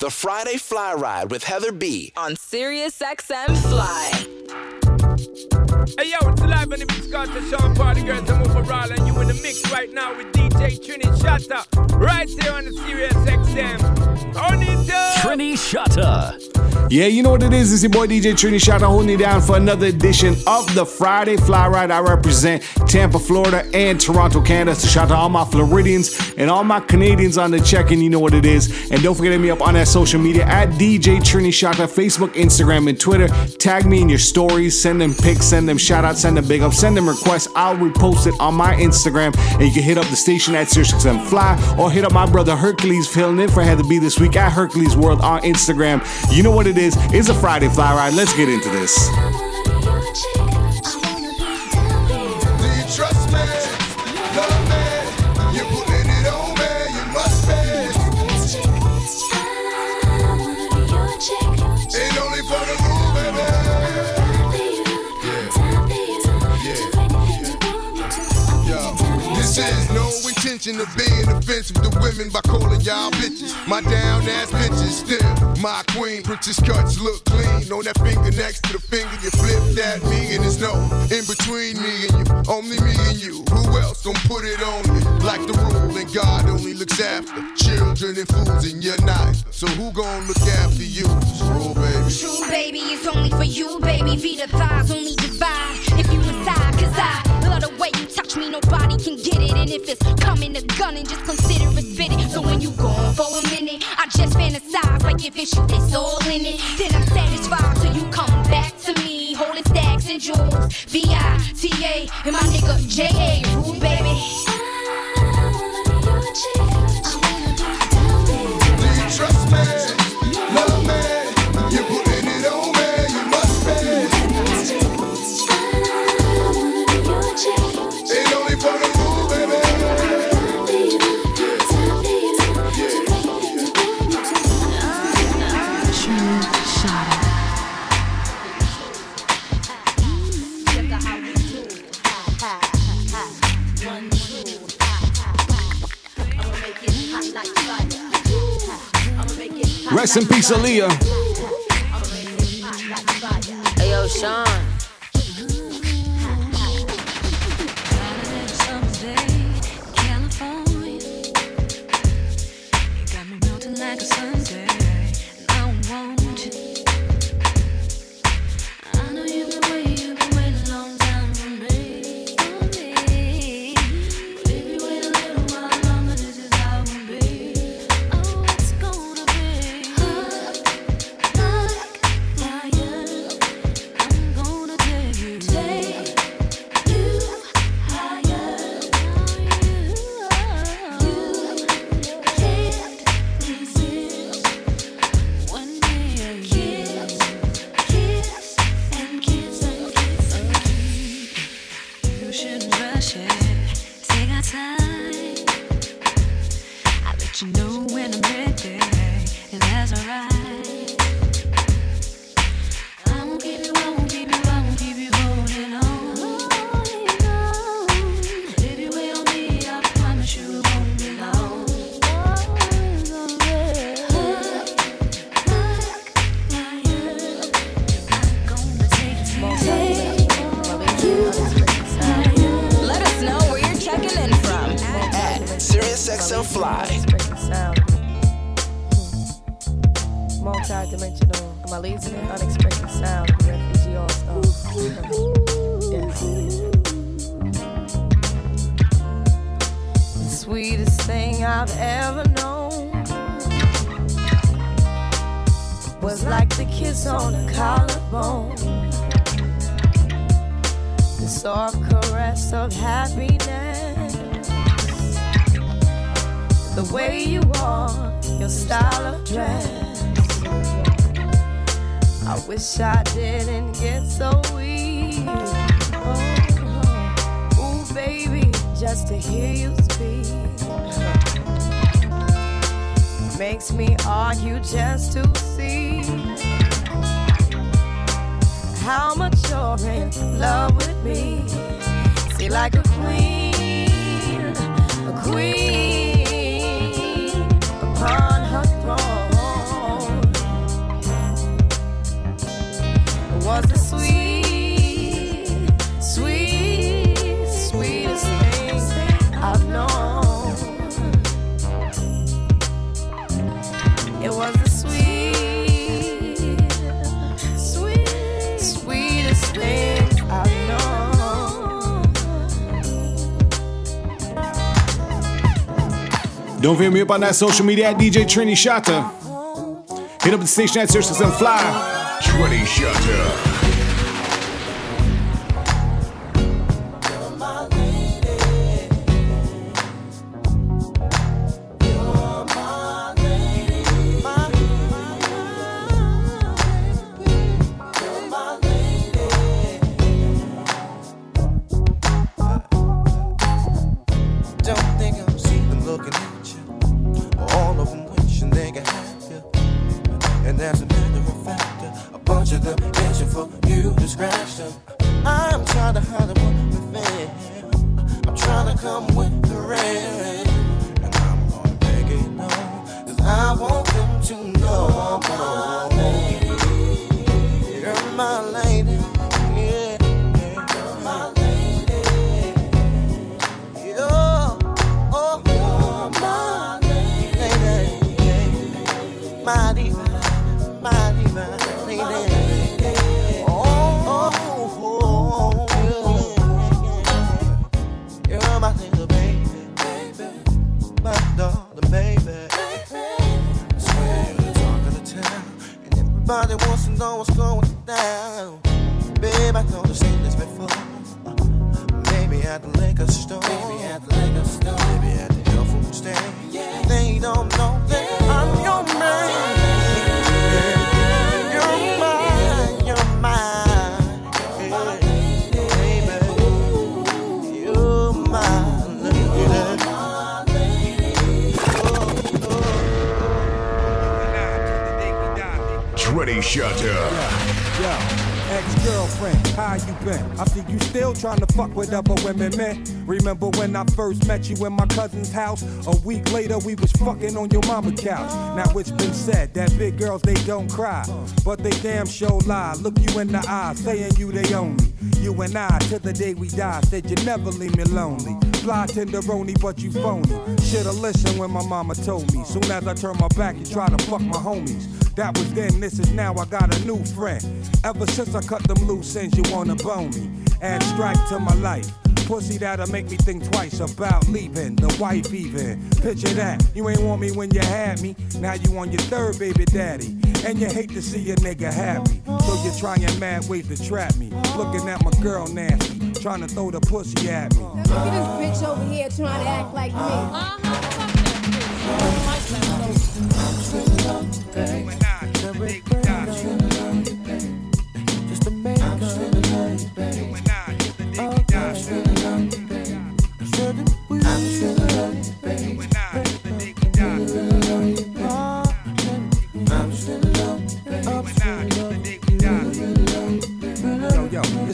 The Friday Fly Ride with Heather B. on Sirius XM Fly. Hey yo, it's live on the Mix Carter Sean Party Girls. I'm overall and you in the mix right now with DJ Trini Shatta. Right here on the Sirius XM. On it up. Trini Shatta. Yeah, you know what it is. It's your boy DJ Trini Shatta holding you down for another edition of the Friday Fly Ride. I represent Tampa, Florida, and Toronto, Canada. So shout out to all my Floridians and all my Canadians on the check-in. You know what it is. And don't forget to hit me up on that social media at DJ Trini Shatta, Facebook, Instagram, and Twitter. Tag me in your stories. Send them pics. Send them shout outs. Send them big ups. Send them requests. I'll repost it on my Instagram. And you can hit up the station at SiriusXM Fly or hit up my brother Hercules filling in for Heather B this week at Hercules World on Instagram. You know what it is. It's a Friday Fly Ride. Let's get into this. Intention of being offensive to women by calling y'all bitches. My down ass bitches still my queen. Princess cuts look clean on that finger next to the finger. You flip that me and there's no in between me and you. Only me and you. Who else gon' put it on you? Like the rule, and God only looks after children and fools, and you're not. So who gon' look after you? Roll, baby. True, baby, it's only for you, baby. Feet the thighs only divide touch me, nobody can get it. And if it's coming to gun, and just consider it fitted. So when you gone for a minute, I just fantasize like if it's you, it's all in it. Then I'm satisfied till you come back to me, holding stacks and jewels. V I T A, and my nigga J A. Rule, baby. Do Rest in peace, Aaliyah. And unexpected sound, refugee all star. yes. Uh, the sweetest thing I've ever known was like the kiss on a collarbone. The soft caress of happiness. The way you are, your style of dress. I wish I didn't get so weak. Oh, oh, ooh, baby, just to hear you speak makes me argue just to see how much you're in love with me. See, like a queen, a queen Don't forget me up on that social media at DJ Trini Shatta. Hit up the station at Sirius and Fly. Trini Shatta. first met you in my cousin's house. A week later, we was fucking on your mama couch. Now it's been said that big girls they don't cry, but they damn sure lie. Look you in the eye, saying you they own me. You and I, till the day we die, said you never leave me lonely. Fly tenderoni, but you phony. Shoulda listened when my mama told me. Soon as I turn my back, you try to fuck my homies. That was then, this is now. I got a new friend. Ever since I cut them loose ends, you wanna bone me. Add strike to my life. Pussy that'll make me think twice about leaving the wife even. Picture that, you ain't want me when you had me. Now you on your third baby daddy. And you hate to see a nigga happy. So you're trying mad ways to trap me. Looking at my girl nasty, trying to throw the pussy at me. Look at this bitch over here trying to act like me. Uh-huh. Just a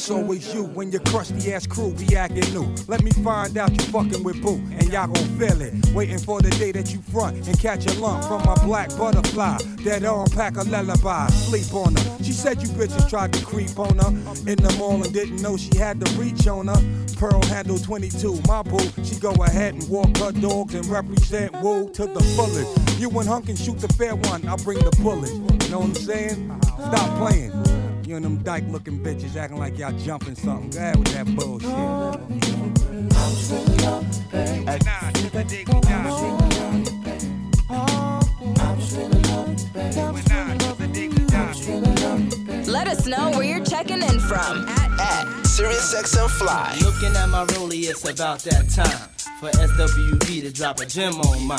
It's always you when your crusty ass crew be acting new. Let me find out you fucking with boo, and y'all gon' feel it. Waiting for the day that you front and catch a lump from my black butterfly. That all pack a lullaby, sleep on her. She said you bitches tried to creep on her in the mall and didn't know she had to reach on her. Pearl handle 22, my boo. She go ahead and walk her dogs and represent woo to the fullest. You and Hunk and shoot the fair one, I'll bring the bullet. You know what I'm saying? Stop playing. You and them dyke looking bitches acting like y'all jumping something. Go ahead with that bullshit. Let us know where you're checking in from at, at SiriusXM Fly. Looking at my rollie, it's about that time for SWV to drop a gem on mine.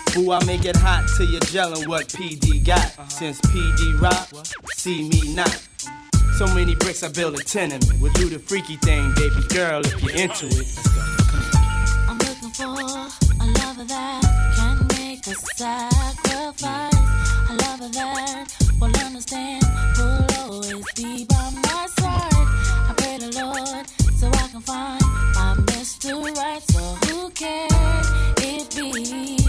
Who I make it hot till you're gelling what PD got. Since PD rock, see me not. So many bricks I build a tenement. We'll do the freaky thing, baby girl, if you're into it. Let's go. I'm looking for a lover that can make a sacrifice. A lover that will understand, will always be by my side. I pray the Lord so I can find my Mr. Right. So who can it be?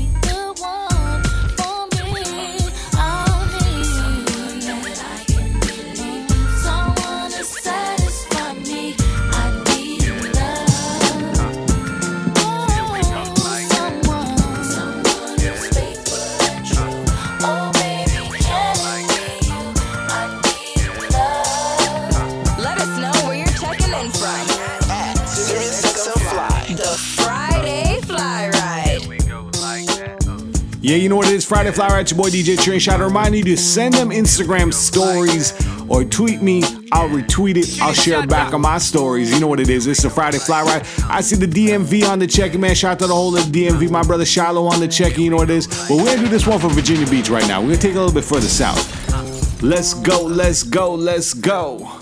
Yeah, you know what it is. Friday Fly Ride, your boy DJ Trini Shatta. I remind you to send them Instagram stories or tweet me. I'll retweet it. I'll share it back on my stories. You know what it is. It's a Friday Fly Ride. I see the DMV on the check, man. Shout out to the whole of the DMV. My brother Shiloh on the check. You know what it is. But we're gonna do this one for Virginia Beach right now. We're gonna take a little bit further south. Let's go, let's go, let's go.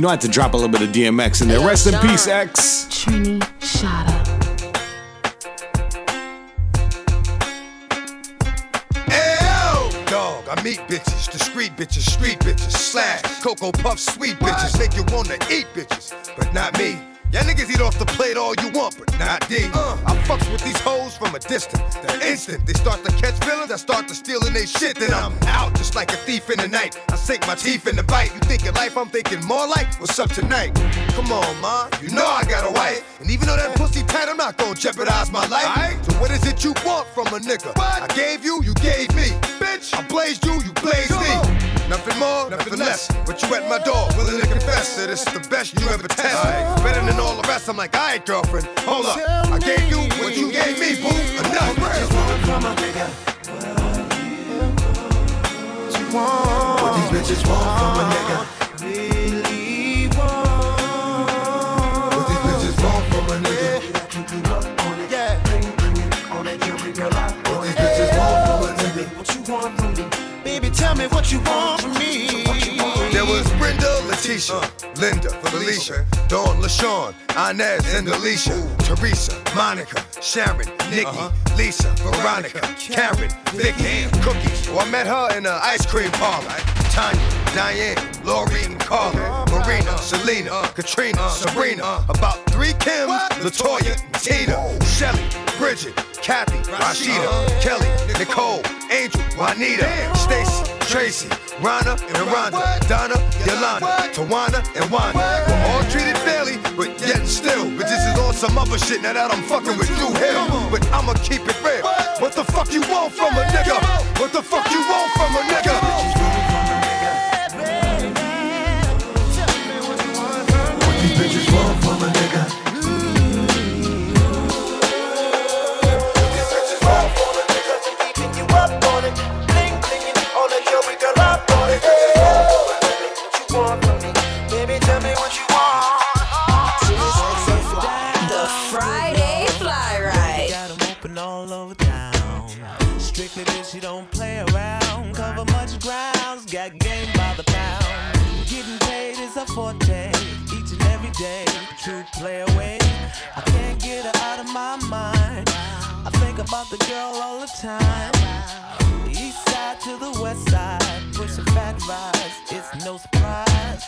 You know I had to drop a little bit of DMX in there. Rest in peace, X. Trini Shatta. Ew, dog. I meet bitches, discreet bitches, street bitches, slash, cocoa puff, sweet bitches, shit. Then I'm out just like a thief in the night. I sink my teeth in the bite. You thinking life, I'm thinking more like what's up tonight. Come on, ma, you know I got a wife. And even though that pussy tight, I'm not gonna jeopardize my life. So what is it you want from a nigga? What? I gave you, you gave me. Bitch, I blazed you, you blazed me. Nothing more, nothing less. But you at my door, willing to confess that it's the best you ever tested. Better than all the rest. I'm like, alright, girlfriend, hold up. I gave you what you gave me, boo. Enough. from a nigga. What these bitches want from a nigga. Really want. What these bitches want from a nigga. Yeah. Bring, bring it on that jewelry, girl. I What these bitches want from a nigga. What you want from me? Baby, tell me what you want from me. Brenda, Letitia, Linda, Felicia, Dawn, LaShawn, Inez, and Alicia, Teresa, Monica, Sharon, Nikki, uh-huh. Lisa, Veronica, Karen, Vicky, Cookie. Oh, I met her in an ice cream parlor. Tanya, Diane, Laureen, Carla, Marina, Selena, Katrina, Sabrina. About three Kims, Latoya, Tina, Shelly, Bridget, Kathy, Rashida, Kelly, Nicole, Angel, Juanita, Stacy, Tracy, Rhonda, and Rhonda, Donna, Yolanda, Tawana, and Wanda. We're all treated fairly, but yet still, bitches is on some other shit now that I'm fucking with Dru Hill. But I'ma keep it real. What the fuck you want from a nigga? What the fuck you want from a nigga? You don't play around. Cover much grounds, got game by the pound. Getting paid is a forte, each and every day. True play away. I can't get her out of my mind. I think about the girl all the time. East side to the west side, pushing fat vibes, it's no surprise.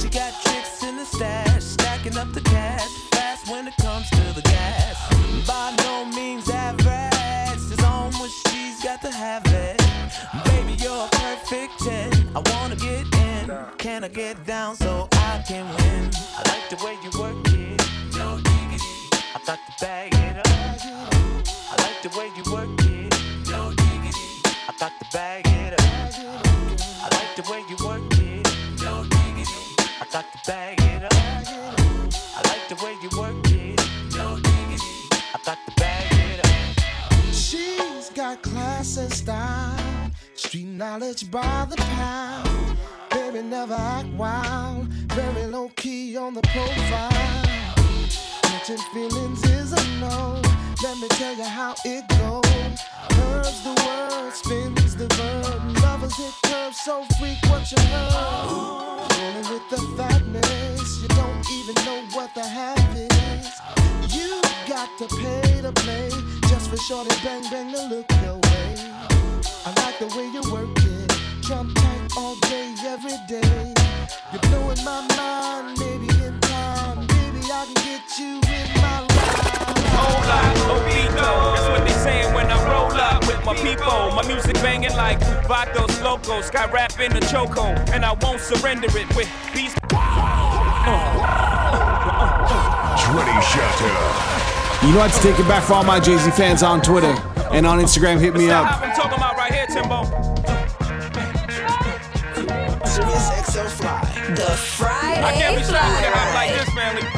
She got tricks in the stash, stacking up the cash, fast when it comes to the gas. By no means average, it's on when she's got to have it. Baby, you're a perfect 10. I wanna get in. Can I get down so I can win? I like the way you work it. No diggity. I got to bag it up. I like the way you work got class and style, street knowledge by the pound. Baby never act wild, very low key on the profile. Catching feelings is no. Let me tell you how it goes. Curves the word, spins the verb. Lovers hit curves so freak what you heard. Rolling with the fatness, you don't even know what the half is. You got to pay to play just for shorty bang bang to look your way. I like the way you work it, jump tight all day, every day. You're blowing my mind, baby. In time, baby, I can get you. Hola, Ovito. That's what they saying when I roll up with my people. My music banging like Vatos Locos. Got rap in the choco, and I won't surrender it with beats. Trini Shatta. You know what to take it back for all my Jay Z fans on Twitter and on Instagram. Hit me up. I'm talking about right here, Timbo. Fly. The Friday I can't be Fly stopped with a rap like this, family.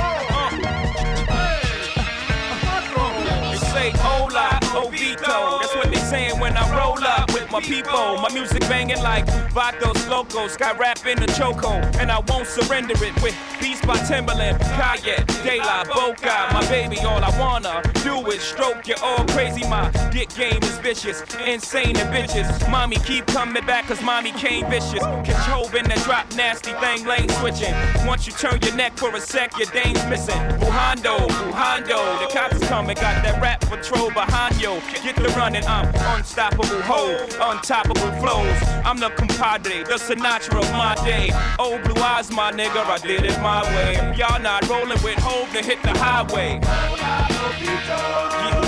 Hola, Ovito. That's what they saying when I roll up my people. My music banging like Vatos Locos. Got rap in the choco, and I won't surrender it with beats by Timbaland, Kanye, De La Boca. My baby, all I wanna do is stroke you all crazy. My dick game is vicious, insane and bitches. Mommy keep coming back cause mommy came vicious. Control in that drop nasty thing, lane switching. Once you turn your neck for a sec, your dame's missing. Buhando, Buhando, the cops is coming, got that rap patrol behind you. Get the running, I'm unstoppable hoe, untoppable flows. I'm the compadre, the Sinatra of my day. Oh, blue eyes, my nigga, I did it my way. Y'all not rolling with hope to hit the highway. Yeah,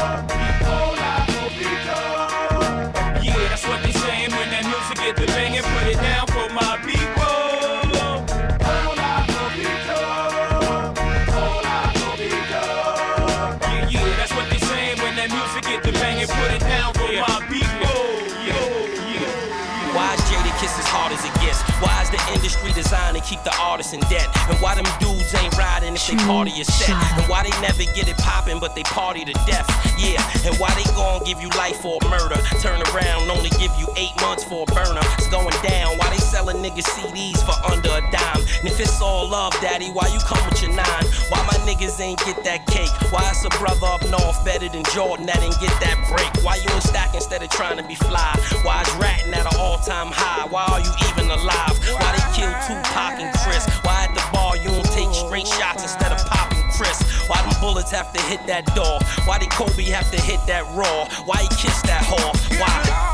keep the artists in debt? And why them dudes ain't riding if they party is set? And why they never get it poppin' but they party to death? Yeah, and why they gon' give you life for a murder? Turn around, only give you eight months for a burner. It's going down. Why they selling niggas CDs for under a dime? And if it's all love, daddy, why you come with your nine? Why my niggas ain't get that cake? Why it's a brother up north better than Jordan that didn't get that break? Why you in stack instead of trying to be fly? Why is ratting at an all-time high? Why are you even alive? Why they kill Tupac Chris? Why at the bar you don't take straight shots instead of popping Chris? Why them bullets have to hit that door? Why did Kobe have to hit that raw? Why he kissed that whore? Why?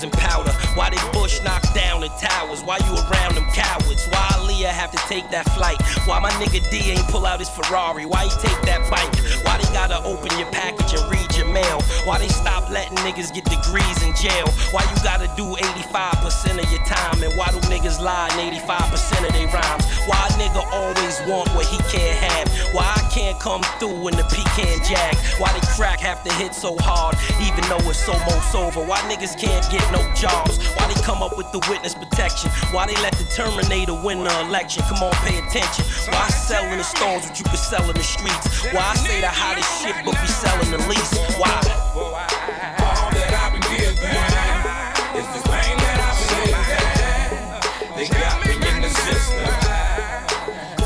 Push pounds and powder? Why they bush knock down the towers? Why you around have to take that flight? Why my nigga D ain't pull out his Ferrari? Why he take that bike? Why they gotta open your package and read your mail? Why they stop letting niggas get degrees in jail? Why you gotta do 85% of your time? And why do niggas lie in 85% of their rhymes? Why a nigga always want what he can't have? Why I can't come through in the pecan jag? Why they crack have to hit so hard, even though it's almost over? Why niggas can't get no jobs? Why they come up with the witness protection? Why they let the Terminator win the election? Come on, pay attention. Why sell in the stores what you could sell in the streets? Why I say the hottest shit but be selling the least? Why? All that I've been given is this pain that I've been living. They got me in the system.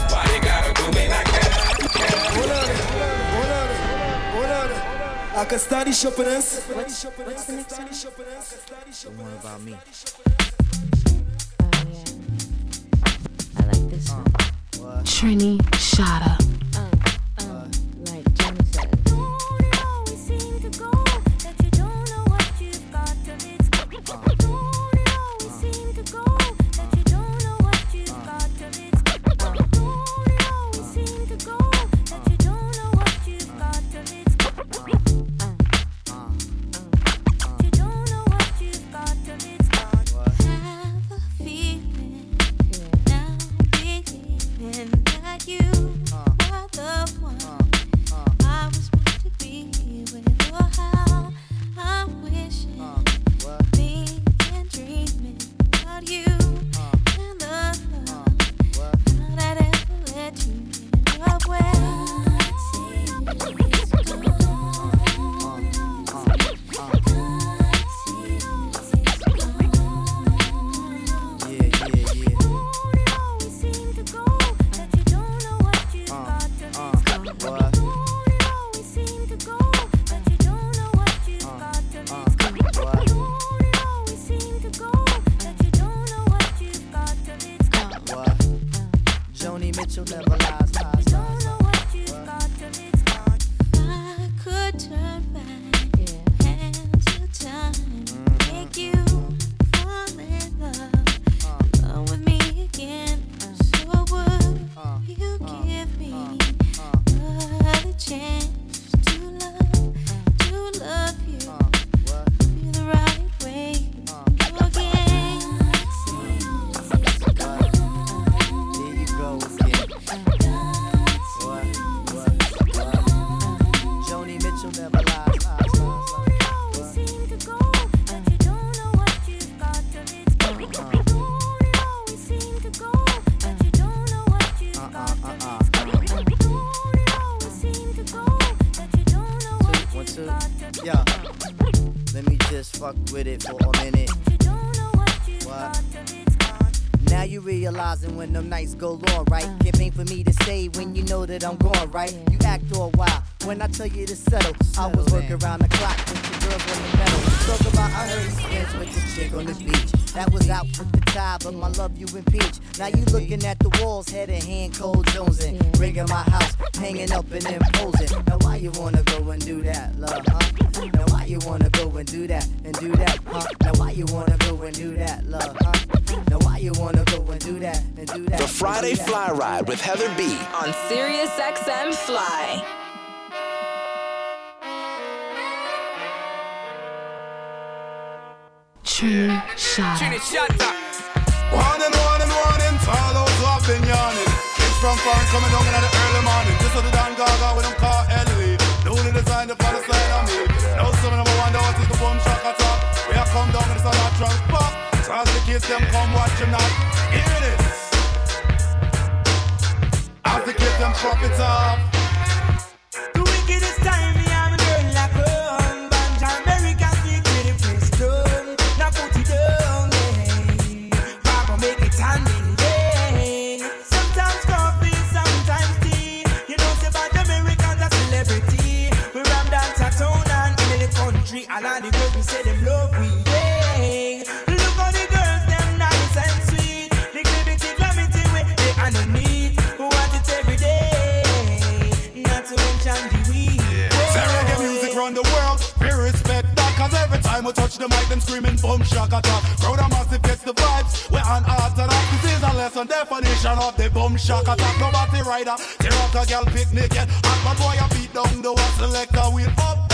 Why they gotta do me like that? I can study shopping us. What's the next one? The one about me. I like this one. Trini Shatta. Me just fuck with it for a minute. What? Now you realizing when them nights go long, right? It ain't for me to say when you know that I'm gone, right? You act all wild when I tell you to settle. I was working around the clock with the girls on the metal. Talk about I heard dance with the chick on the beach. That was out with the tie, but my love you impeach. Now you looking at the walls, head and hand, cold jonesing. Rigging my house, hanging up and imposing. Now why you wanna go and do that, love, huh? Now why you wanna go and do that and do that, huh? Now why you wanna go and do that, love, huh? Now why you wanna go and do that and do that? The Friday that? Fly Ride with Heather B. On Sirius XM Fly. Trini Shatta. Trini Shatta. Warning, warning, warning, all those who have been yawning. Kids from foreign coming down in the early morning. This is the Dan Gaga with them car Ellie. Newly designed the the side of me. Now some of them wonder what is the boom shock attack. We have come down in the side of trunk pop. So as the kids them come watch them not. Here it is. As the kids them pop it off. Round the world, we respect Cause every time we touch the mic, them screaming boom shaka shakata. Crowd a massive gets the vibes, we're on orthodox This is a lesson definition of the boom shaka shakata. Nobody rider, tear up a girl picnic Hot bad boy a beat down the one selector wheel up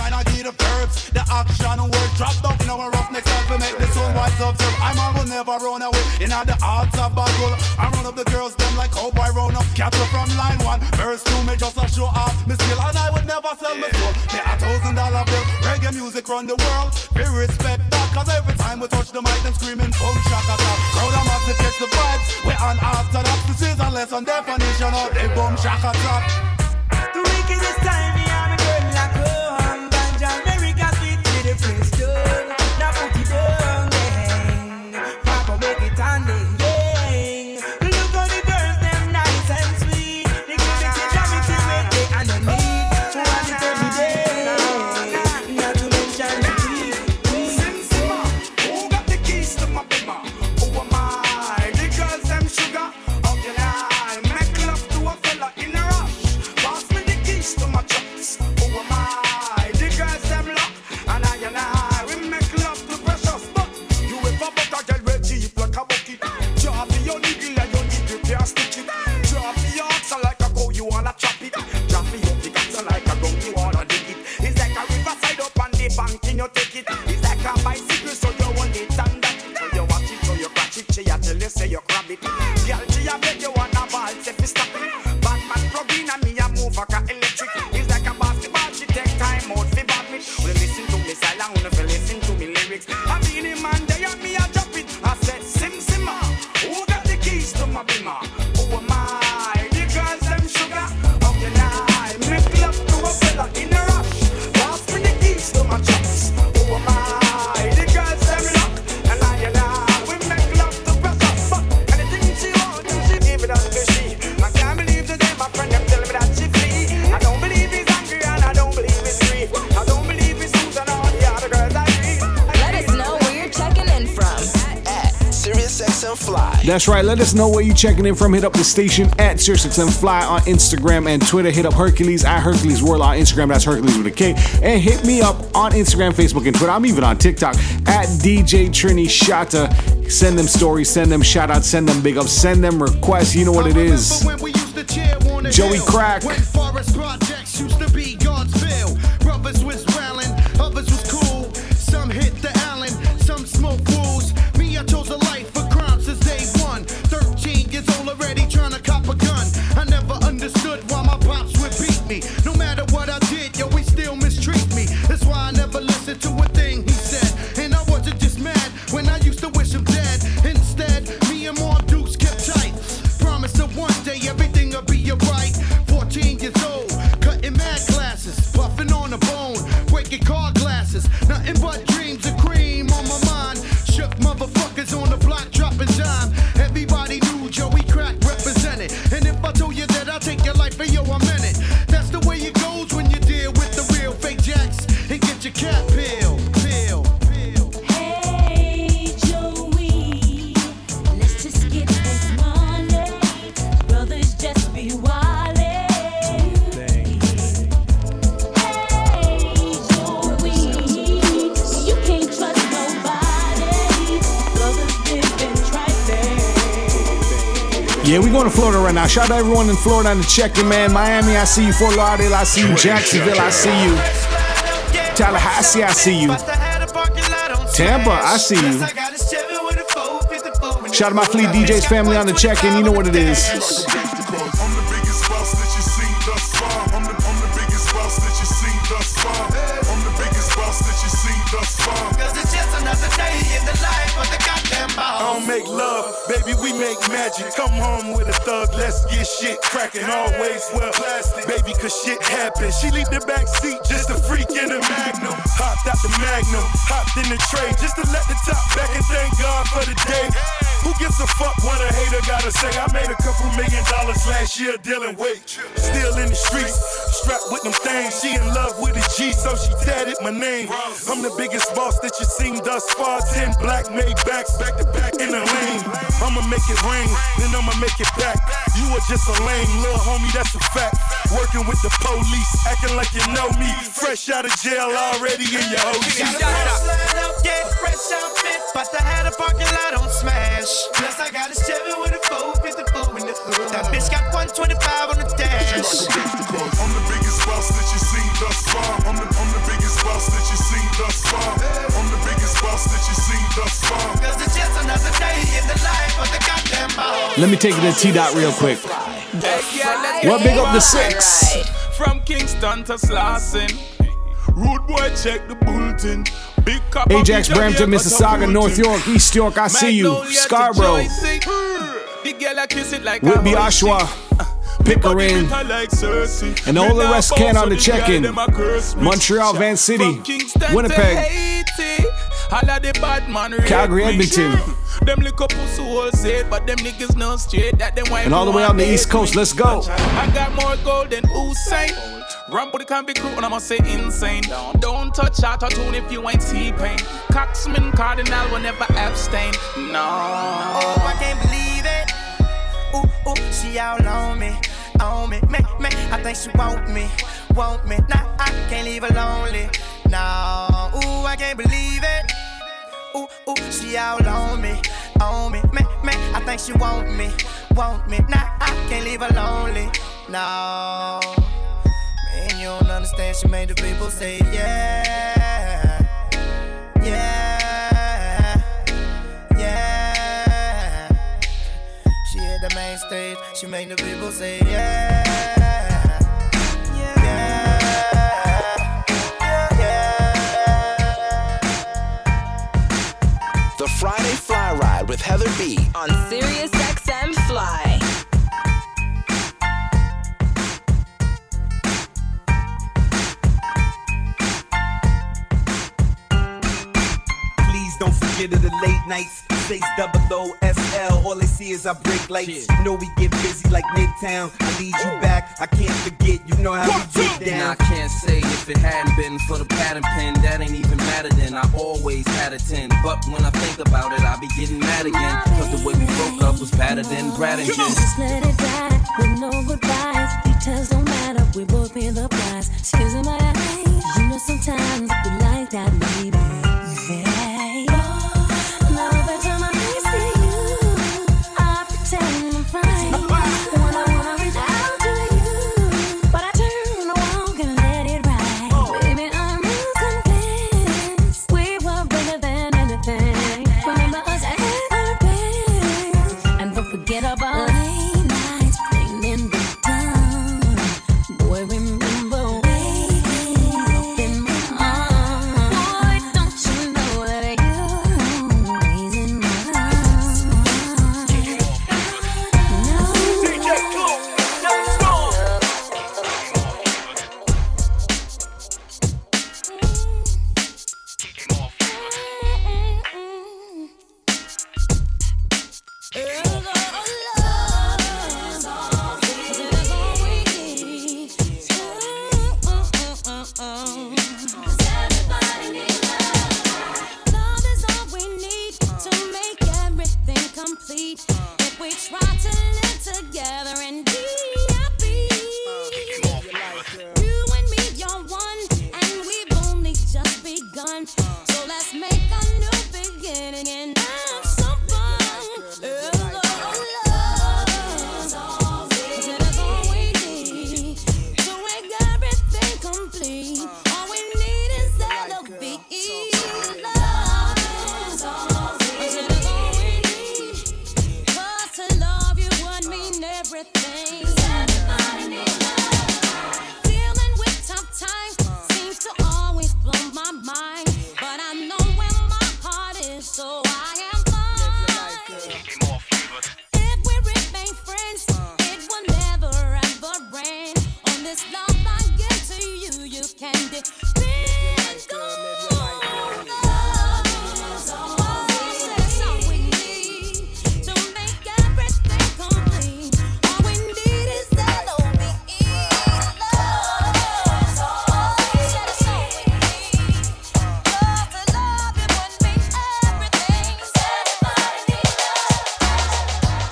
trying to get the verbs, the action word drop down in our rough next to make the sun wise observe. I'm all will never run away. In the hearts of battle I run up the girls them like oh, cowboy round up. Cattle from line one. Verse two me just a show off. Me skill and I would never sell my soul. Me a thousand dollar bill. Reggae music run the world. We respect that cause every time we touch the mic them screaming boom shakata Crowd a massive catch the vibes. We're on after that This is a lesson definition of the boom shakata The That's right. Let us know where you checking in from. Hit up the station at SiriusXM Fly on Instagram and Twitter. Hit up Hercules at Hercules World on Instagram. That's Hercules with a K. And hit me up on Instagram, Facebook, and Twitter. I'm even on TikTok at DJ Trini Shatta. Send them stories, send them shout outs, send them big ups, send them requests. You know what it is. Joey Crack. Yeah, we going to Florida right now. Shout out to everyone in Florida and the checking, man. Miami, I see you. Fort Lauderdale, I see you. Jacksonville, I see you. Tallahassee, I see you. Tampa, I see you. Shout out to my Fleet DJs family on the check-in. You know what it is. Let's get shit cracking. Always well plastic, baby, cause shit happens. She leave the back seat just a freak in the magnum. Hopped out the magnum, hopped in the tray just to let the top back and thank God for the day. Who gives a fuck what a hater gotta say? I made a couple million dollars last year dealing weight. Still in the streets, strapped with them things. She in love with a G, so she tatted my name. I'm the biggest boss that you seen thus far. Ten black made backs back to back in the lane. I'ma make it rain, then I'ma make it back. You are just a lame little homie, that's a fact. Working with the police, acting like you know me. Fresh out of jail already in your OG. Fresh outfit, but I had a parking lot on smash. Plus I got a Chevy with a 454 in the hood. That bitch got 125 on the dash. I'm the biggest boss that you seen thus far. I'm the, I'm the biggest boss that you seen thus far. I'm the biggest boss that you seen thus far. Cause it's just another day in the life of the goddamn boss. Let me take it to T Dot real quick. What big up the six? From Kingston to Slauson. Rude boy, check the bulletin. Ajax, Brampton, Mississauga, North York, East York, I see you. Scarborough, The girl I kiss it like Whitby, Oshawa, Pickering, and all the rest can on the check-in. Montreal, Van City, Winnipeg, All Calgary, Edmonton. Them up pussy whole set, but them niggas not straight. That them white and all the way out on the East Coast. Let's go. I got more gold than Usain. Ramp with the can be crew and I'ma say insane. Don't touch out a tune if you ain't T-Pain. Coxman Cardinal will never abstain. No. Oh, I can't believe it. Ooh, ooh, she all on me, on me, me, me. I think she want me, want me. Nah, I can't leave her lonely. No, ooh, I can't believe it. Ooh, ooh, she all on me, on me, me, me. I think she want me, want me. Nah, I can't leave her lonely. No, man, you don't understand. She made the people say yeah, yeah, yeah. She hit the main stage. She made the people say yeah. The Friday Fly Ride with Heather B. on Sirius XM Fly. Please don't of the late nights. Space double O S ATL, all they see is I break lights. You know we get busy like Midtown. I need you back, I can't forget. You know how we get And I can't say if it hadn't been for the pattern pen, that ain't even matter then. I always had a 10. But when I think about it, I be getting mad again. Cause the way we broke up was better than Brad and Jen. Just let it die with no goodbyes. Details don't matter, we both pay the price. Tears in my eyes, you know sometimes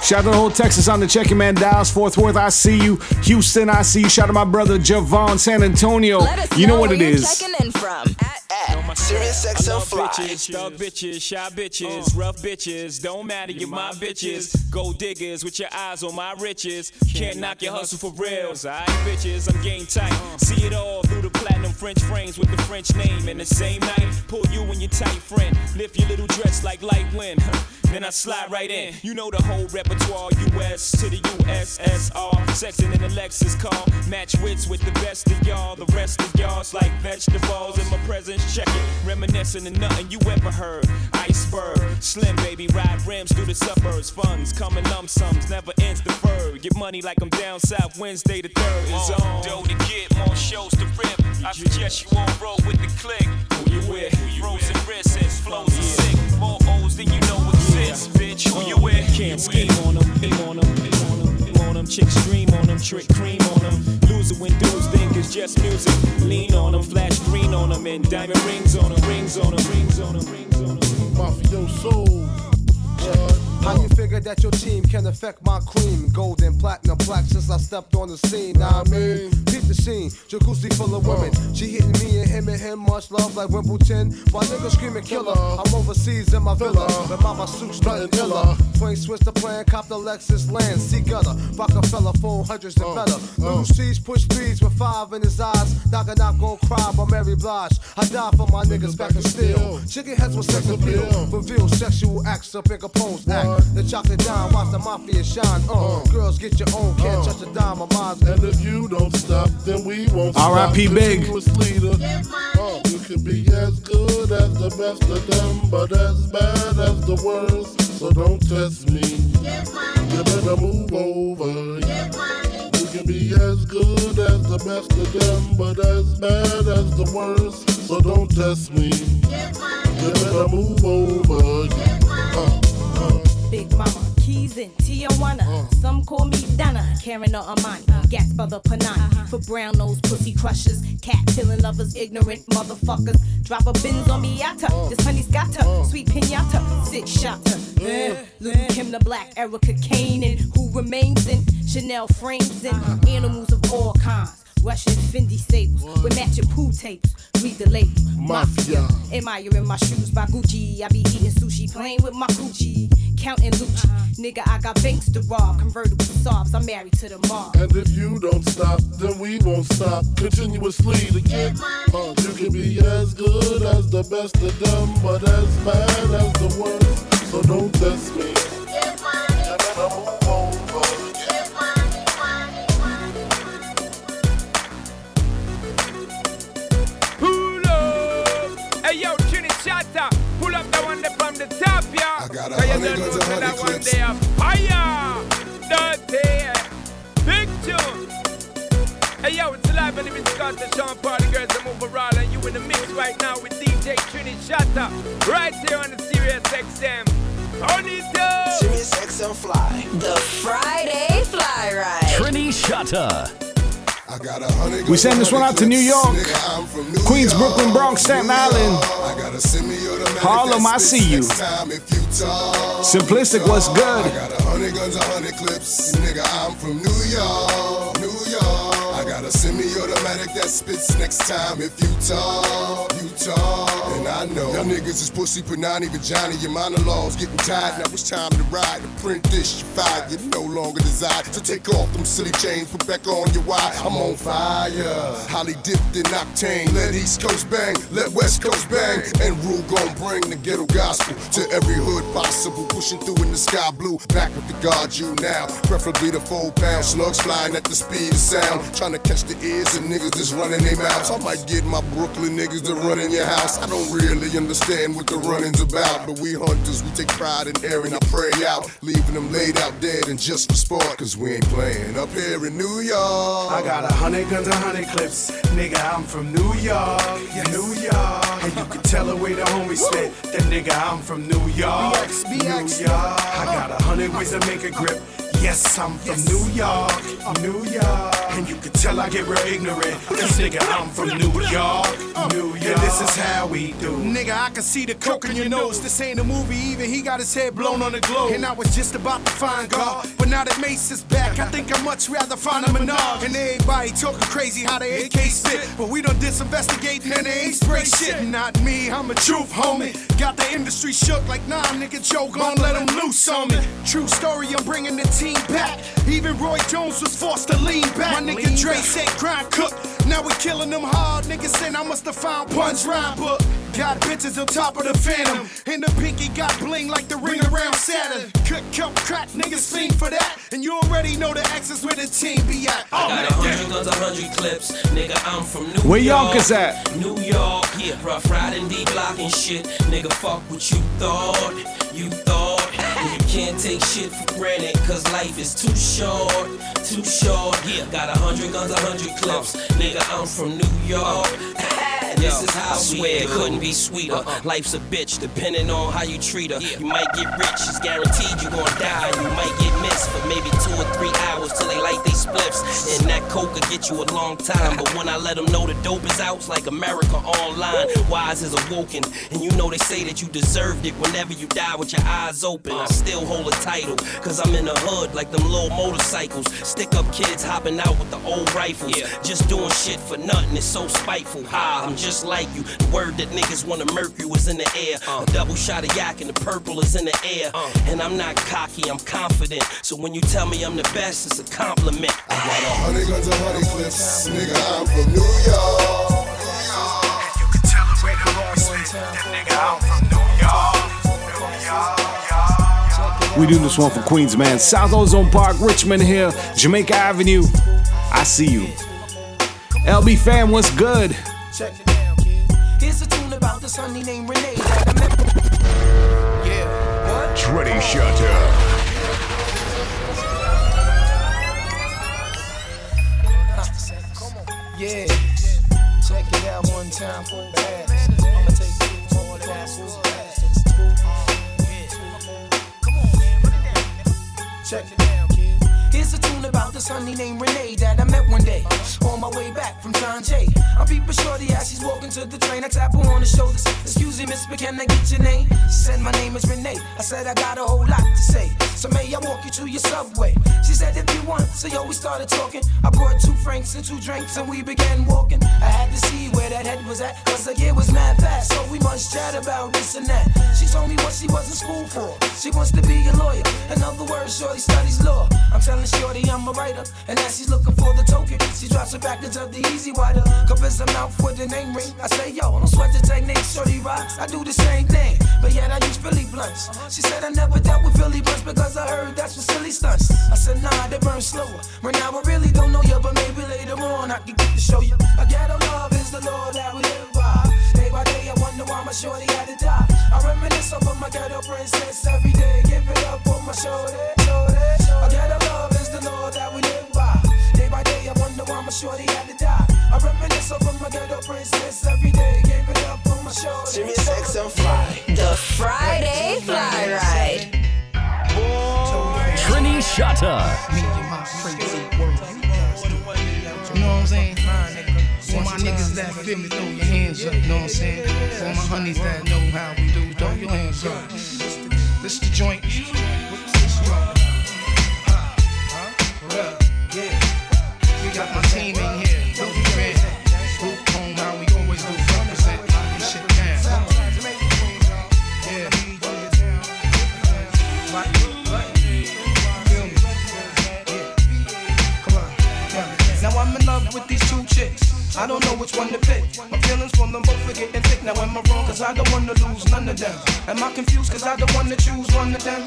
Shout out to the whole Texas on the checking man. Dallas, Fort Worth, I see you. Houston, I see you. Shout out to my brother Javon, San Antonio. You know what it is. In from. Sirius XM Fly. Bitches, thug bitches, shy bitches, uh. rough bitches. Don't matter, you're my bitches. Gold diggers with your eyes on my riches. Can't knock your hustle for reals. Alright, bitches, I'm game tight. Uh. See it all through the platinum French frames with the French name. And the same night, pull you and your tight friend. Lift your little dress like light wind. Then I slide right in. You know the whole repertoire, US to the USSR. Sexing in a Lexus car. Match wits with the best of y'all. The rest of y'all's like vegetables in my presence. Check it. Reminiscing of nothing you ever heard. Iceberg. Slim baby, ride rims through the suburbs. Funds coming lump sums, never ends deferred. Get money like I'm down south Wednesday the 3rd is on. Dough to get, more shows to rip. I suggest you won't roll with the click. Who you with? Frozen wrists and flows are sick. More O's than you know exist. Bitch, who you uh, with? Can't scheme on them, on them, on them. Chicks stream on them, trick cream on them. Loser when dudes think it's just music. Lean on them, flash green on them, and diamond rings on them, rings on them, rings on them, rings on them. Mafioso. How you figure that your team can affect my cream? Golden, platinum, black since I stepped on the scene. Now I mean, peep the scene, jacuzzi full of women. She hitting me and him and him, much love like Wimbledon. While niggas screaming killer, I'm overseas in my villa. With mama suit stunting illa. Twin switch the plan, cop the Lexus land, see gutter. Rockefeller, phone hundreds and better. Little C's push speeds with five in his eyes. Knock and knock, gon' cry by Mary Blige. I die for my niggas back in steel. Chicken heads with sex appeal. Reveal sexual acts up in Capone's act. The chocolate dime, watch the mafia shine. Uh, girls get your own, can't touch a dime of mine. And if you don't stop, then we won't stop. R.I.P. Big. Uh, you can be as good as the best of them, but as bad as the worst. So don't test me. You better move over. You can be as good as the best of them, but as bad as the worst. So don't test me. You better move over. Uh, uh. Big Mama, keys in Tijuana. Mm. Some call me Donna, Karan or Armani. Ah. Gas by the Panani. Uh-huh. For brown nose pussy crushers. Cat killing lovers, ignorant motherfuckers. Drop a bins on Miata. Mm. This honey's got her. Mm. Sweet pinata. Six shot her. Eh, Little Kim the Black, Erica Kane, and who remains in Chanel frames and uh-huh. animals of all kinds. Russian Fendi sables with matching pool tapes. Read the label. Mafia. Admiring my shoes by Gucci. I be eating sushi, playing with my coochie. Counting Lucci. Nigga, I got banks to rob. Convertible sobs. I'm married to the mob. And if you don't stop, then we won't stop continuously to get uh, You can be as good as the best of them, but as bad as the worst. So don't test me. Yeah. I got a hundred you guns, know a that one clips. there. Fire. Dirty. Big tune. Hey yo, it's live and it's got the Sean Party Girls and overall and you in the mix right now with DJ Trini Shatta. Right here on the Sirius XM. On it up. Sirius XM Fly. The Friday Fly Ride. Trini Shatta. We send this one out to New York, Nigga, I'm from New Queens, Brooklyn, Bronx, Staten Island. I got a semi-automatic Harlem, I see you. next time if you talk. Simplistic, what's good? A semi-automatic that spits next time if you talk, you talk. And I know y'all niggas is pussy, but not even Johnny. Your monologues getting tired. Now it's time to ride. To print this, you fired. You no longer desire. So take off them silly chains, put back on your wire. I'm on fire. Holly dipped in octane. Let East Coast bang, let West Coast bang. And Rule gon' bring the ghetto gospel to every hood possible. Pushing through in the sky blue. Back with the guard you now. Preferably the four pound slugs flying at the speed of sound. Trying to catch the ears of niggas that's running their mouths. I might get my Brooklyn niggas to run in your house. I don't really understand what the running's about. But we hunters, we take pride in airing our prey out. Leaving them laid out dead and just for sport. Cause we ain't playing up here in New York. I got a hundred guns, a hundred clips. Nigga, I'm from New York, New York. And you can tell the way the homies spit. That nigga, I'm from New York, New York. I got a hundred ways to make a grip. Yes, I'm from New York, I'm New York. And you can tell I get real ignorant. Cause nigga, I'm from New York, New York. And this is how we do. Nigga, I can see the coke in your nose. This ain't a movie, even he got his head blown on the globe. And I was just about to find God. But now that Mace is back, I think I'd much rather find him a Minaj. And everybody talking crazy how they AK spit. But we done disinvestigate and they ain't spray shit. Not me, I'm a truth homie. Got the industry shook like nah, nigga, Joe gon' let him loose on me. True story, I'm bringing the team back. Even Roy Jones was forced to lean back. My nigga Dre said grind cook. Now we killing them hard. Niggas saying I must have found punch rhyme book. Got bitches on top of the phantom. And the pinky got bling like the ring around Saturn. Cut, cut, crack, niggas fiend for that. And you already know the X's where the team be at. Oh, I got oh, a hundred guns, a hundred clips. Nigga, I'm from New Where York. Yonkers at? New York, yeah, rough riding, D block and shit. Nigga, fuck what you thought. You thought. Can't take shit for granted, cause life is too short. Too short. Yeah, got a hundred guns, a hundred clips. Nigga, I'm from New York. This is how I swear it couldn't be sweeter. Uh-uh. Life's a bitch, depending on how you treat her. You might get rich, it's guaranteed you gon' die. You might get missed for maybe two or three hours till they light they spliffs. And that coke could get you a long time. But when I let them know the dope is out, it's like America online. Wise is awoken. And you know they say that you deserved it whenever you die with your eyes open. I uh-huh. still hold a title, cause I'm in the hood like them little motorcycles. Stick up kids hopping out with the old rifles. Just doing shit for nothing, it's so spiteful. Ha, I'm just like you. The word that niggas wanna murk you is in the air. A uh. double shot of yak and the purple is in the air. Uh. And I'm not cocky, I'm confident. So when you tell me I'm the best, it's a compliment. I got a hundred guns, a hundred clips. Nigga, I'm from New York. You can tell the way the homies spit. That nigga, I'm from New York, New York. We do this one for Queens, man. South Ozone Park, Richmond Hill, Jamaica Avenue. I see you. LB fam, what's good? This honey named Renee that I met. Yeah, what? Trini Shatta. Yeah, check it out one time for honey named Renee that I met one day on my way back from John Jay. I'm peeping shorty as she's walking to the train. I tap her on the shoulders. Excuse me, miss, but can I get your name? She said, My name is Renee. I said, I got a whole lot to say. So may I walk you to your subway? She said, If you want. So yo, we started talking. I brought two francs and two drinks and we began walking. I had to see where that head was at. Cause the year was mad fast. So we must chat about this and that. She told me what she was in school for. She wants to be a lawyer. In other words, Shorty studies law. I'm telling Shorty I'm a writer. And as she's looking for the token, she drops her package of the easy wider. Covers her mouth with the name ring. I say, yo, don't sweat the technique, Shorty rocks. I do the same thing. But yet I use Philly blunts. She said I never dealt with Philly blunts because I heard that's for silly stunts. I said, nah, they burn slower. Right now I really don't know you, but maybe later on I can get to show you. A ghetto love is the law that we live by. Day by day I wonder why my shorty had to die. I reminisce over my ghetto princess every day. Give it up for my shorty, shorty. A ghetto love is the law that we live by. Day by day I wonder why my shorty had to die. I reminisce over my ghetto princess every day. Give it up for my shorty. Sirius XM Fly. The Friday Fly Ride. Trini Shatta. You know what I'm saying? For my niggas that feel me, hands up, you know what I'm saying? For my honeys that know how we do, throw your hands up. This is the joint. We got my team in here. Of them. Am I confused? Cause I don't wanna choose one of them.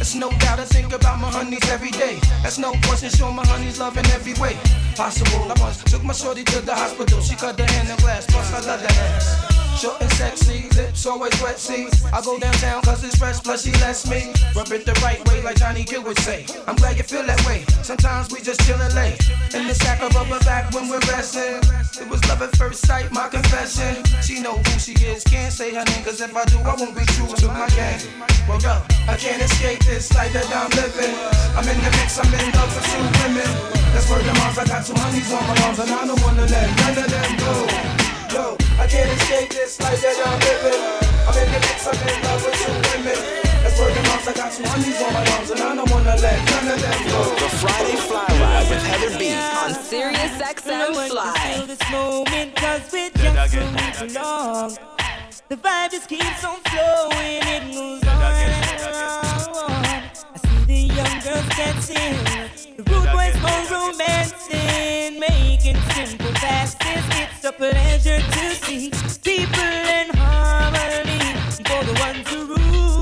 It's no doubt I think about my honeys every day. That's no question, show my honeys love in every way possible. I once took my shorty to the hospital. She cut her hand in glass, plus I love the ass. Short and sexy, lips always wet, see. I go downtown cause it's fresh, plus she lets me rub it the right way, like Johnny Gill would say. I'm glad you feel that way. Sometimes we just chillin' late. In the sack of rubber back when we're resting. It was love at first sight, my confession. She know who she is, can't say her name, cause if I do, I won't be true to my game. Well, yo, I can't escape this life that I'm living. I'm in the mix, I'm in love with two women. That's where the moms, I got two honeys on my arms, and I don't wanna let none of them go. Yo, I can't escape this life that I'm living. I'm in the mix, I'm in love with two women. That's where the moms, I got two honeys on my arms, and I don't wanna let none of them go. The Friday Fly Ride with Heather B. On Sirius XM Fly. this moment cause we're just so long. The vibe just keeps on flowing, it moves on and on. I see the young girls dancing, the rude boys more romancing, making simple passes. It's a pleasure to see people in harmony. For the ones who rule,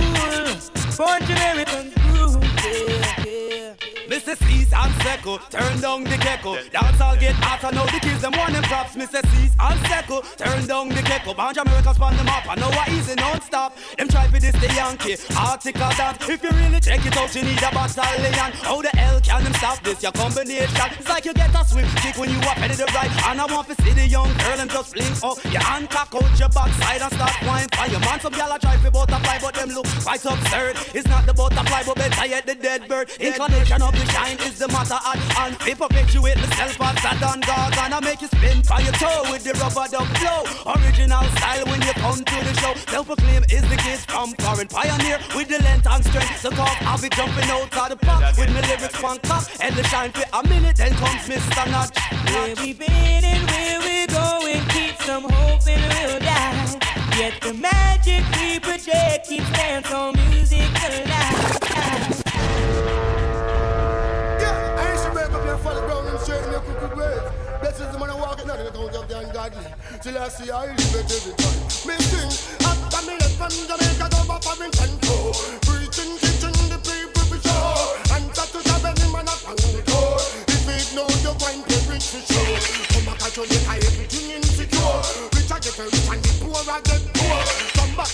born to Americans rule. Yeah, yeah. Mr. Cease and Seco, turn down the gecko. Dance all get hot, I know the kids them want them props. Mr. Cease and Seco, turn down the gecko. Of Americans span them up, I know what easy non-stop. Them try for this the Yankee, article that. If you really check it out, you need a battalion. How the hell can them stop this? Your combination, it's like you get a swift kick when you up headed the right. And I want to see the young girl and just fling up your hand, cock out your backside and start wine. Find your man, some gal a try for butterfly, but them look quite absurd. It's not the butterfly, but better yet the dead bird. Incarnation of the shine is the matter at hand. They perpetuate myself as a Don God and I make you spin by your toe with the rubber dub flow. Original style when you come to the show. Self-proclaim is the kids from foreign pioneer with the length and strength. So cause I'll be jumping out of the park with my lyrics one cop and the shine for a minute. Then comes Mr. Notch. Where we been and where we going, keep some hope and we'll die. Yet the magic we project keeps dance on music alive. The I walk in the account of the ungodly. Till I see I live it every time. Me sing after me left from Jamaica back for Toronto. Preaching, teaching the people for sure. That to the any man up on the door. If it know you going to rich for sure. Come back to Jamaica, everything insecure. Rich I get rich and the poor I get poor. Come back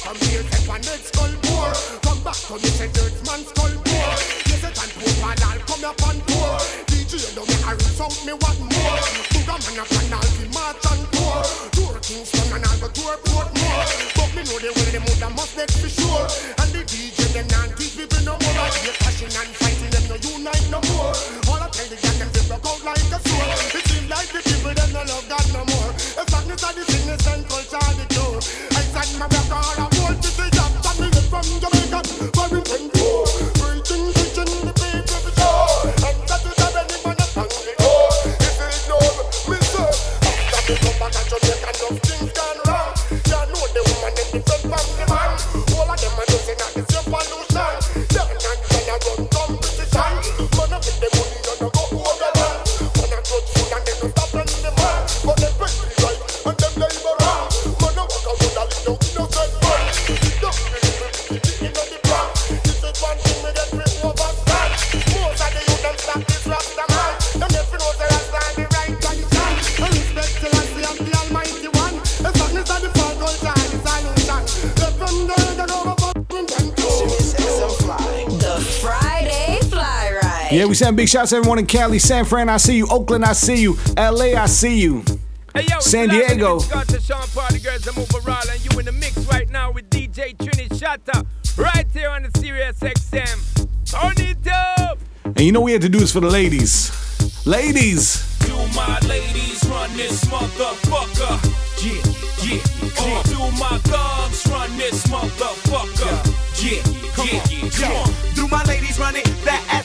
take one head skull poor. Come back to me, say dirt man skull poor. Poor and I'll come up on tour. DJ, don't me hurry, sound me what more. Booga man up and I'll be march on tour. Tour Kingston and I'll go tour Portmore. But me know the way them woulda must make for sure. And the DJ them not teach people no more. I hear passion and fighting them one night no more. All I tell the girl them they broke out like a sword. It seems like the people them no love God no more. If darkness are the sickness and culture the cure. I said my back all I want to see that family from Jamaica. The woman Yeah, we send big shouts to everyone in Cali, San Fran, I see you. Oakland, I see you. LA, I see you. Hey, yo, San it's live in the Diego. got the Sean Party Girls and overall, and you in the mix right now with DJ Trini Shatta, right here on the Sirius XM. Turn it up! And you know we had to do this for the ladies. Ladies! Do my ladies run this motherfucker? Yeah, yeah, yeah. Do my thugs run this motherfucker? Yeah, yeah, yeah. Come on, do my ladies run it? Fat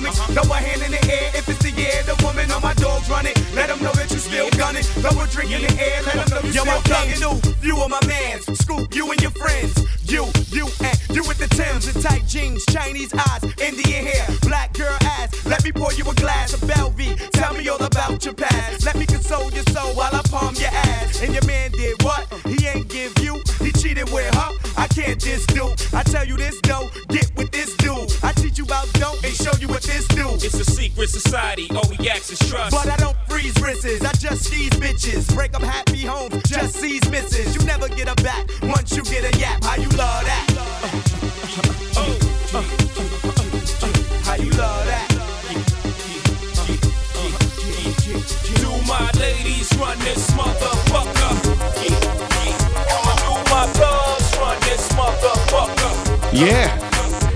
Throw a hand in the air if it's the year. The woman or my dogs run it. Let them know that you still gun it. Throw a drink in the air. Let them know you Yo, still gun it. new. Few of my mans. Scoop you and your friends. You, you, and you with the Timbs and tight jeans, Chinese eyes, Indian hair, black girl ass. Let me pour you a glass of Belvy. Tell me all about your past. Let me console your soul while I palm your ass. And your man did what? He ain't give you. He cheated with her. I can't just do. I tell you this though. Get It's a secret society, all we ask is trust. But I don't freeze wrists, I just seize bitches. Break up happy homes, just seize misses. You never get a back once you get a yap. How you love that? How you love that? Do my ladies run this motherfucker? Do my thugs run this motherfucker? Yeah.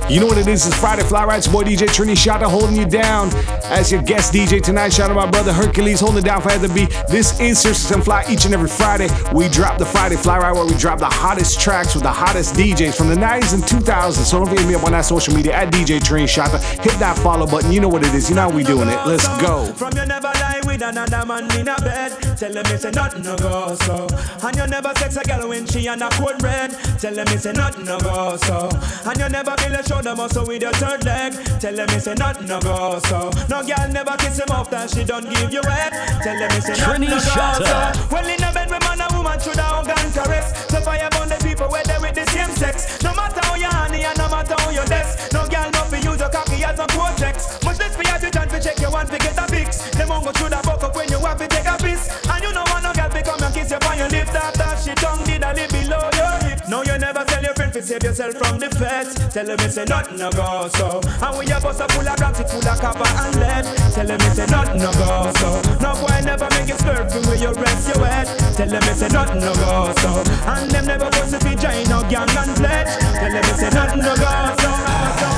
You know what it is? It's Friday Fly Rides. Boy DJ Trini Shatta holding you down as your guest DJ tonight. Shout out my brother Hercules holding down for the beat. This is and Fly. Each and every Friday, we drop the Friday Fly Ride where we drop the hottest tracks with the hottest DJs from the 90s and 2000s. So don't forget me up on that social media at DJ Trini Shatta. Hit that follow button. You know what it is. You know how we doing it. Let's go. From never lie with another man in a bed. Tell them it's a nothing no go so. And you never sex a girl when she on a cold red. Tell them it's a nothing no go so. And you never build a shoulder muscle with your third leg. Tell them it's a nothing no go so. No girl never kiss him off that she don't give you head. Tell them it's a nothing no go so. Well in a bed with man and woman through the organ caress. So fire burn the people where they with the same sex. No matter how you honey and no matter how you desk. No girl not for use your cocky as a project. Much less for you to chance to check your one to get a fix. Them won't go through the buck up when you have to take a piss. And you know want no girl to come and kiss you on your lips after she tongue did a little below your hip. No, you never tell your friend to save yourself from the feds. Tell them it's a nothing no go so. And when your bus a full of rocks, it full of copper and lead. Tell them it's a nothing no go so. No boy never make you from where you rest your head. Tell them it's a nothing no go so. And them never force to feed join no gang and pledge. Tell them it's a nothing no go so. so.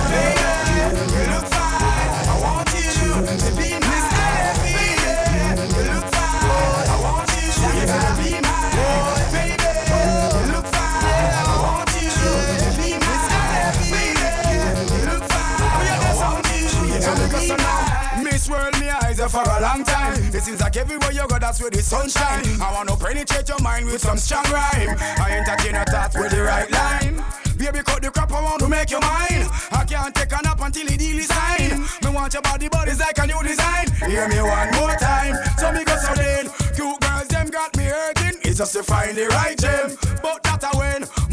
You look For a long time. It seems like everywhere you go, that's where the sunshine. I wanna penetrate your mind with some strong rhyme. I entertain your thoughts with the right line. Baby, cut the crap, want to make you mine. I can't take a nap until the deal is signed. Me want your body, but it's like a new design. Hear me one more time. So me go so then. Cute girls, them got me hurting. It's just to find the right gem. But.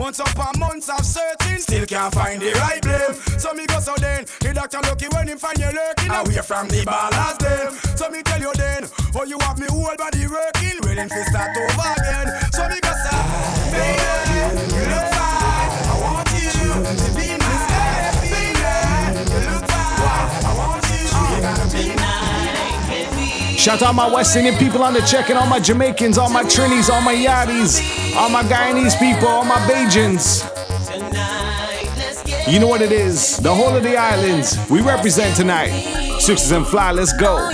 Months upon months of searching. Still can't find the right blame. So me go so then. The doctor lucky when him find you lurking. Away from the ballast them. So me tell you then. Oh, you have me whole body working. Willing to start over again. So me Shout out my West Indian people on the check and all my Jamaicans, all my Trinis, all my Yachties, all my Guyanese people, all my Bajans. You know what it is. The whole of the islands. We represent tonight. Sixes and fly, let's go.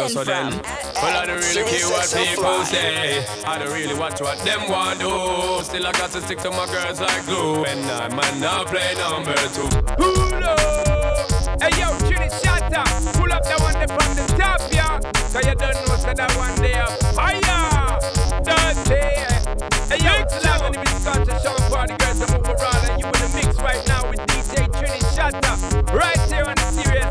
Go so then. Well, I don't really care what people say. I don't really watch what them want do. Still, I got to stick to my girls like glue. And I might not play number two. Pull up. Hey, yo, Trini Shatta. Pull up that one there from the top, yeah. So you don't know, so that one there. Fire. Dirty. Hey, yo, it's live on the Scotch Sean Party Girls. I'm overall, and you in the mix right now with DJ Trini Shatta. Right here on the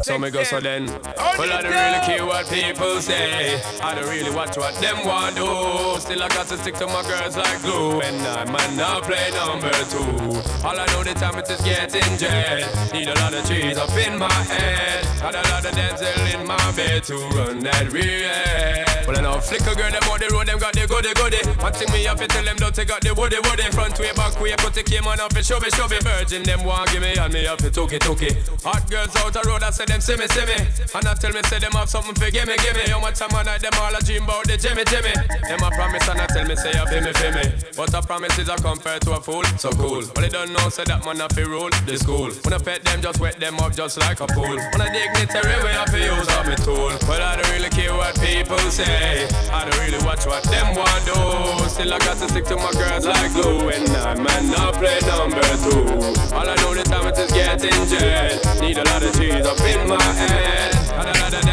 So me go so then. Well, I don't really care what people say. I don't really watch what them want to do. Still, I got to stick to my girls like glue. And I might not play number two. All I know the time it is getting jet. Need a lot of trees up in my head. Got a lot of dancing in my bed to run that real. Well, I know flicker girl, them on the road, them got the goody goody. One thing me have to tell them, don't take out the woody woody. Front way, back way, put the came on up and show me, show me. Virgin, them want give me, and me have to took it, took it. Hot girls out the road, I say them see me, see me. And I tell me, say them have something for give me, give me. How much time I night, them all a dream about the Jimmy, Jimmy. Them a promise and I tell me, say you feel me, feel me. But a promise is a compared to a fool, so cool. But they don't know, say that man have to rule the school. When I pet them, just wet them up just like a pool. When I dignitary way, I feel use up my tool. But I don't really care what people say. I don't really watch what them want do. Still I got to stick to my girls like glue. And I might not play number two. All I know the time it is getting jet. Need a lot of cheese up in my head. And a lot of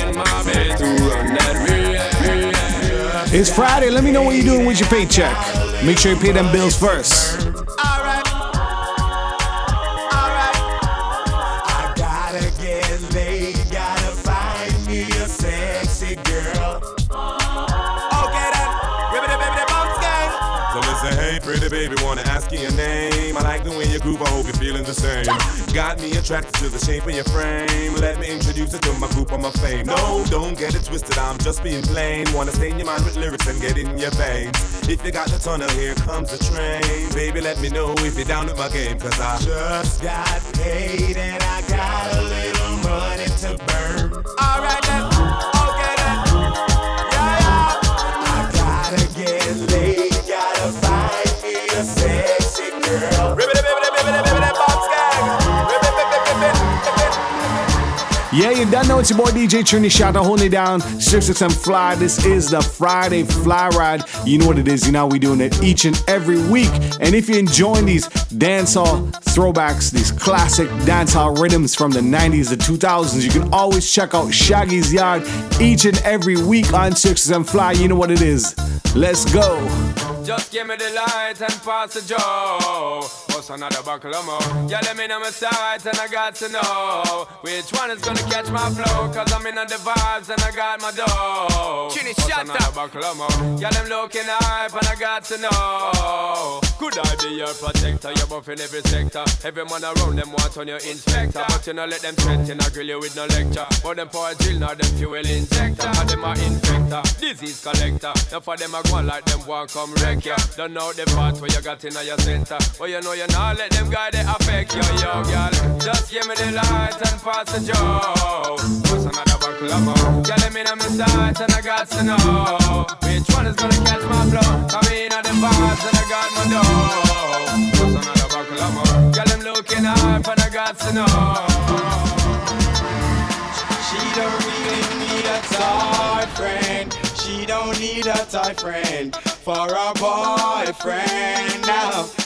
in my bed to run that real. It's Friday. Let me know what you're doing with your paycheck. Make sure you pay them bills first. The same. Got me attracted to the shape of your frame. Let me introduce you to my group on my fame. No, don't get it twisted, I'm just being plain. Wanna stain your mind with lyrics and get in your veins. If you got the tunnel, here comes the train. Baby, let me know if you're down with my game, cause I Just got paid and I got a little money Yeah, you done know it's your boy DJ Trini Shatta holding it down. Six and fly. This is the Friday Fly Ride. You know what it is. You know we doing it each and every week. And if you're enjoying these dancehall throwbacks, these classic dancehall rhythms from the 90s, the 2000s, you can always check out Shaggy's Yard each and every week on Sixes and Fly. You know what it is. Let's go. Just give me the light and pass the joe. What's another buckle of more? Yeah, let me know my sights and I got to know which one is gonna catch my flow. Cause I'm in the vibes and I got my dough. Chinny, shut another up. buckle of more? Yeah, them looking hype and I got to know Could I be your protector? You're buff in every sector. Every man around them want on your inspector. But you know let them threaten, I grill you with no lecture. But them power drill, now them fuel injector. And them are infector, disease collector. Now for them I go on like them want come wreck ya. Don't know the part where you got in your center. But you know you not let them guy they affect you, yo, girl. Just give me the light and pass the joe. What's another buckle of more? Girl, me know my sight and I got to know which one is gonna catch my flow. Come in on the vibes and I got my dough. What's another buckle of more? Girl, I'm looking up and I got to know. She don't really need a toy friend. She don't need a toy friend for a boyfriend now.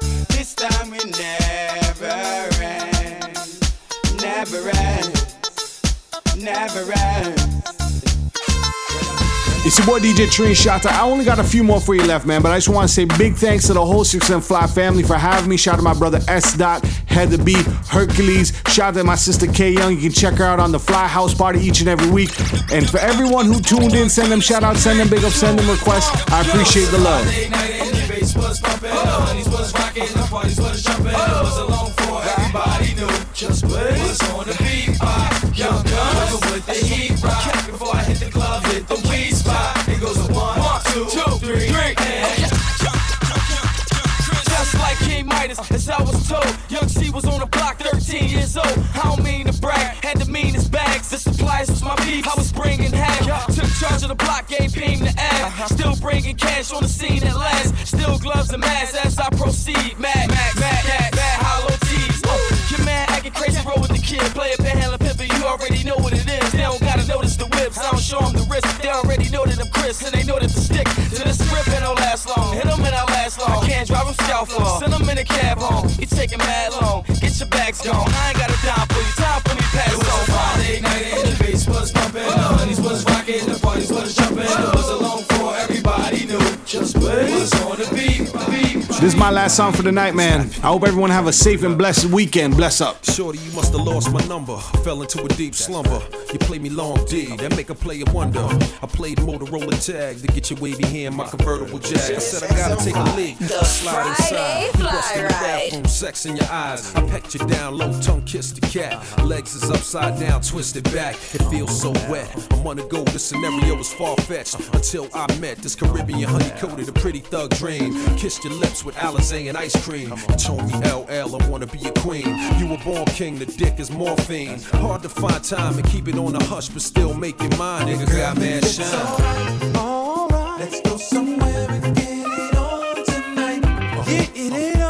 Never end, never end. It's your boy DJ Trini Shatta. I only got a few more for you left, man, but I just want to say big thanks to the whole Six and Fly family for having me. Shout out to my brother S. Dot, Heather B, Hercules. Shout out to my sister K Young. You can check her out on the Fly House Party each and every week. And for everyone who tuned in, send them shout out, send them big up, send them requests. I appreciate the love. Just what was on the beat by Young Guns with the heat rock. Before I hit the club, hit the weed spot. It goes a one, two, three, and Just like King Midas, as I was told. Young C was on the block, 13 years old. I don't mean to brag, had the meanest bags. The supplies was my beef, I was bringing half. Took charge of the block, gave Ping the ass. Uh-huh. Still bringing cash on the scene at last. Still gloves and masks as I proceed. Mad, know that I'm Chris, and they know that the stick to the script and don't last long. Hit them and I last long. I can't drive them scalpel. Send them in a cab home. You taking mad long. Get your bags gone. I ain't got a dime for you. Time for me pass It was a on. Friday night and the bass was pumping, the honeys was rocking, the parties was jumping. It was a long for everybody knew just what was on the beat. Beat. This is my last song for the night, man. I hope everyone have a safe and blessed weekend. Bless up. Shorty, you must have lost my number. Fell into a deep slumber. You play me long D, that make a player wonder. I played Motorola tag to get your wavy hand, my convertible jack. I said I gotta take a leak. I slide inside. You bust in the bathroom, sex in your eyes. I pecked you down low, tongue kiss the cat. Legs is upside down, twisted back. It feels so wet. I'm on the go. The scenario was far fetched until I met this Caribbean honey coated, a pretty thug dream. Kissed your lips with Alizé and ice cream. Told me LL, I wanna be a queen. You were born king, the dick is morphine. Hard to find time and keep it on the hush, but still make it mine. Nigga got mad shine. Alright, alright. let's go somewhere and get it on tonight. Uh-huh. Get it uh-huh. on.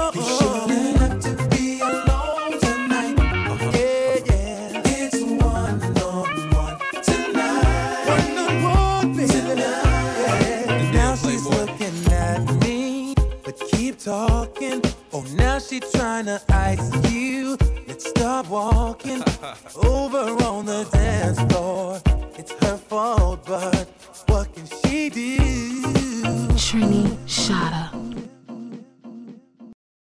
Now she tryna ice you. Let's start walking over on the dance floor. It's her fault, but what can she do? Trini Shot.